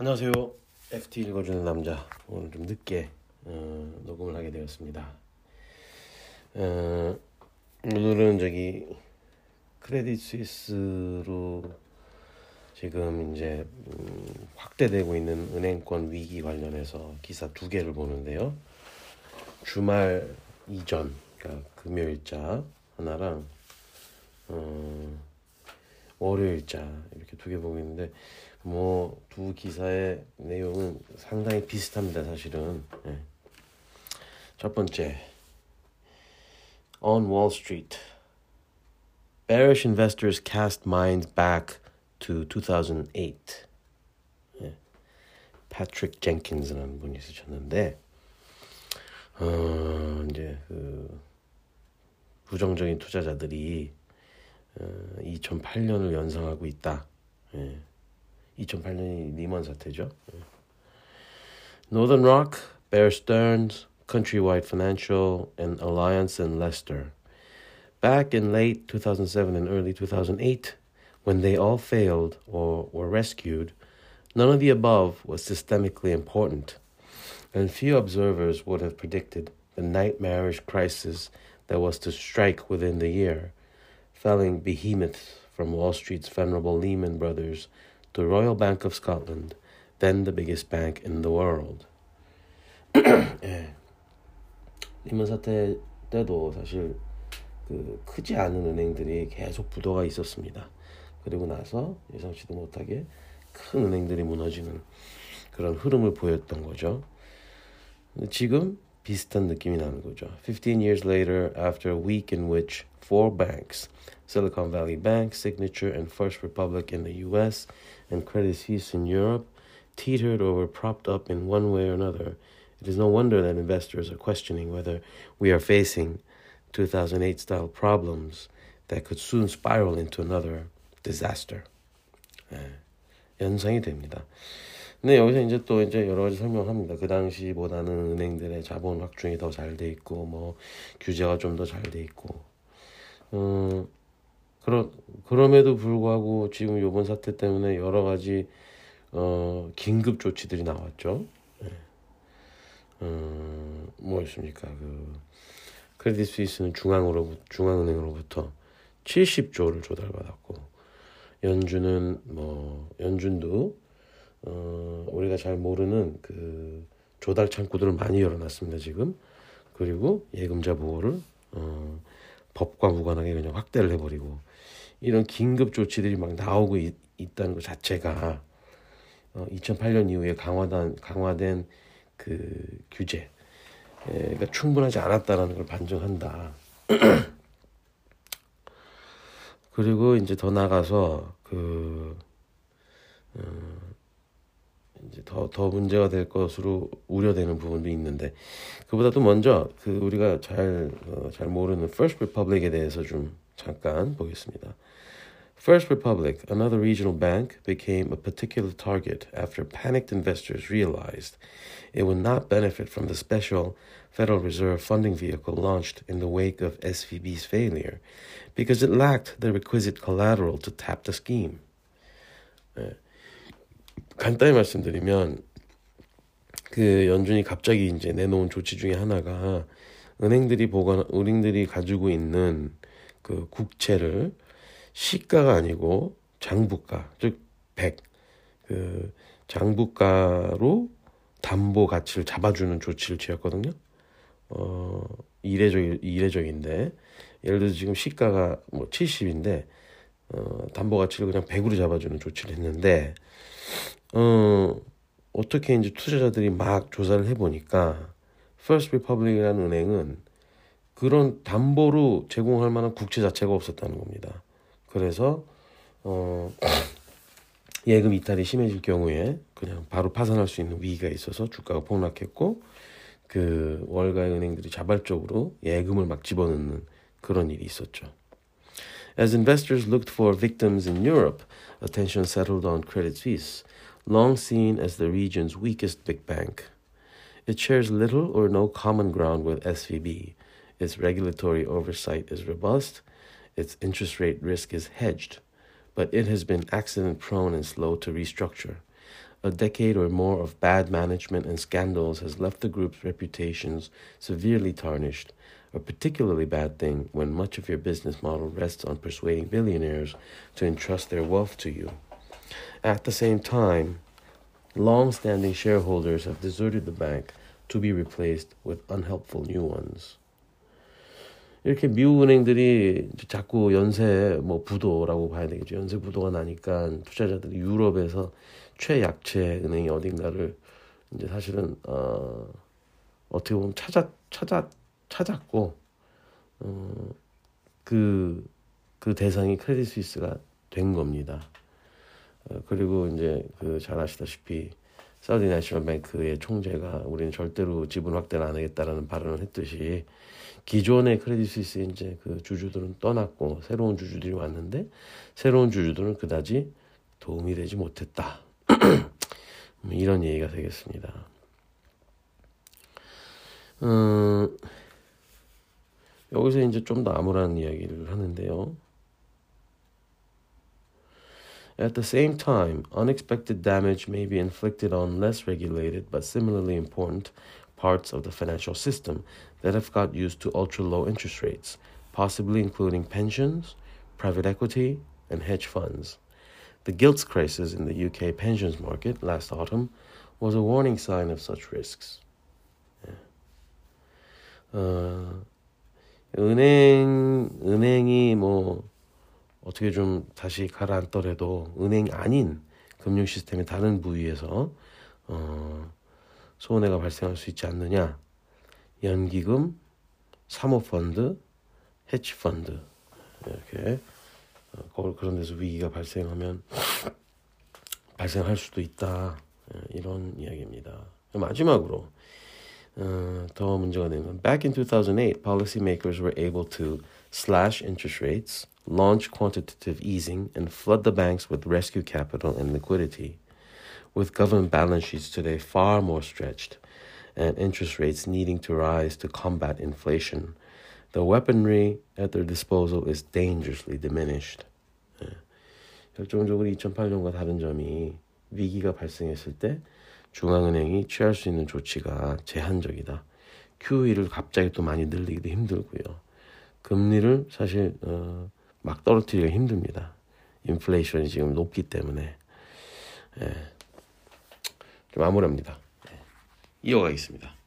안녕하세요. FT 읽어주는 남자. 오늘 좀 늦게 어, 녹음을 하게 되었습니다. 어, 오늘은 저기 크레딧 스위스로 지금 이제 음, 확대되고 있는 은행권 위기 관련해서 기사 두 개를 보는데요. 주말 이전, 그러니까 금요일자 하나랑 어, 월요일자 이렇게 두 개 보고 있는데 뭐 두 기사의 내용은 상당히 비슷합니다 사실은 네. 첫 번째 On Wall Street Bearish investors cast minds back to 2008 네. 패트릭 젠킨스라는 분이 쓰셨는데 어, 이제 그 부정적인 투자자들이 어, 2008년을 연상하고 있다. 예. 2008년이 리먼 사태죠. 예. Northern Rock, Bear Stearns, Countrywide Financial, and Alliance and Leicester. Back in late 2007 and early 2008, when they all failed or were rescued, none of the above was systemically important, and few observers would have predicted the nightmarish crisis that was to strike within the year, felling behemoths from Wall Street's venerable Lehman Brothers to Royal Bank of Scotland, then the biggest bank in the world. 예. 리먼 사태 때도 사실 그 크지 않은 은행들이 계속 부도가 있었습니다. 그리고 나서 예상치도 못하게 큰 은행들이 무너지는 그런 흐름을 보였던 거죠. 지금 비슷한 느낌이 나는 거죠. 15 years later, after a week in which four banks, Silicon Valley Bank, Signature, and First Republic in the US, and Credit Suisse in Europe, teetered or were propped up in one way or another, it is no wonder that investors are questioning whether we are facing 2008 style problems that could soon spiral into another disaster. 예, 연상이 됩니다. 근데 여기서 이제 또 이제 여러 가지 설명합니다. 그 당시보다는 은행들의 자본 확충이 더 잘 돼 있고 뭐 규제가 좀 더 잘 돼 있고 어 그러 그럼에도 불구하고 지금 요번 사태 때문에 여러 가지 어 긴급 조치들이 나왔죠. 네. 어 뭐였습니까? 그 크레딧 스위스는 중앙으로 중앙은행으로부터 70조를 조달받았고 연준은 뭐 연준도 어, 우리가 잘 모르는 그 조달 창구들을 많이 열어놨습니다 지금 그리고 예금자 보호를 어, 법과 무관하게 그냥 확대를 해버리고 이런 긴급 조치들이 막 나오고 있, 있다는 것 자체가 어, 2008년 이후에 강화된 강화된 그 규제가 그러니까 충분하지 않았다라는 걸 반증한다. 그리고 이제 더 나가서 그 어, 이제 더, 더 문제가 될 것으로 우려되는 부분도 있는데 그보다도 먼저 그 우리가 잘, 어, 잘 모르는 First Republic에 대해서 좀 잠깐 보겠습니다. First Republic, another regional bank, became a particular target after panicked investors realized it would not benefit from the special Federal Reserve funding vehicle launched in the wake of SVB's failure because it lacked the requisite collateral to tap the scheme. 네. 간단히 말씀드리면 그 연준이 갑자기 이제 내놓은 조치 중에 하나가 은행들이 보관 은행들이 가지고 있는 그 국채를 시가가 아니고 장부가 즉 100 그 장부가로 담보 가치를 잡아주는 조치를 취했거든요. 어 이례적 이례적인데 예를 들어서 지금 시가가 뭐 70인데 어 담보 가치를 그냥 100으로 잡아주는 조치를 했는데 어, 어떻게 이제 투자자들이 막 조사를 해보니까 First Republic이라는 은행은 그런 담보로 제공할 만한 국채 자체가 없었다는 겁니다. 그래서 어, 예금 이탈이 심해질 경우에 그냥 바로 파산할 수 있는 위기가 있어서 주가가 폭락했고 그 월가의 은행들이 자발적으로 예금을 막 집어넣는 그런 일이 있었죠. As investors looked for victims in Europe, attention settled on Credit Suisse. long seen as the region's weakest big bank. It shares little or no common ground with SVB. Its regulatory oversight is robust, its interest rate risk is hedged, but it has been accident prone and slow to restructure. A decade or more of bad management and scandals has left the group's reputations severely tarnished, a particularly bad thing when much of your business model rests on persuading billionaires to entrust their wealth to you. At the same time, long standing shareholders have deserted the bank to be replaced with unhelpful new ones. 이렇게 미국 은행들이 자꾸 연쇄 뭐 부도라고 봐야 되겠죠. 연쇄 부도가 나니까 투자자들이 유럽에서 최약체 은행이 어딘가를 이제 사실은 어 어떻게 보면 찾아 찾아 찾았고 어그그 그 대상이 크레딧 스위스가 된 겁니다. 어, 그리고 이제 그 잘 아시다시피 사우디 내셔널 뱅크의 총재가 우리는 절대로 지분 확대를 안 하겠다라는 발언을 했듯이 기존의 크레딧 스위스 이제 그 주주들은 떠났고 새로운 주주들이 왔는데 새로운 주주들은 그다지 도움이 되지 못했다. 뭐 이런 얘기가 되겠습니다. 음, 여기서 이제 좀 더 암울한 이야기를 하는데요. At the same time, unexpected damage may be inflicted on less regulated but similarly important parts of the financial system that have got used to ultra low interest rates, possibly including pensions, private equity, and hedge funds. The gilts crisis in the UK pensions market last autumn was a warning sign of such risks. 어, 은행 은행이 뭐 어떻게 좀 다시 가라앉더라도 은행 아닌 금융 시스템의 다른 부위에서 어, 손해가 발생할 수 있지 않느냐? 연기금, 사모펀드, 해치펀드 이렇게 어, 그런 데서 위기가 발생하면 발생할 수도 있다 이런 이야기입니다. 마지막으로 어, 더 문제가 되는 Back in 2008, policymakers were able to slash interest rates, launch quantitative easing, and flood the banks with rescue capital and liquidity. With government balance sheets today far more stretched and interest rates needing to rise to combat inflation, the weaponry at their disposal is dangerously diminished. 예. 결정적으로 2008년과 다른 점이 위기가 발생했을 때 중앙은행이 취할 수 있는 조치가 제한적이다. QE를 갑자기 또 많이 늘리기도 힘들고요. 금리를 사실 어, 막 떨어뜨리기가 힘듭니다. 인플레이션이 지금 높기 때문에 예. 좀 암울합니다. 예. 이어가겠습니다.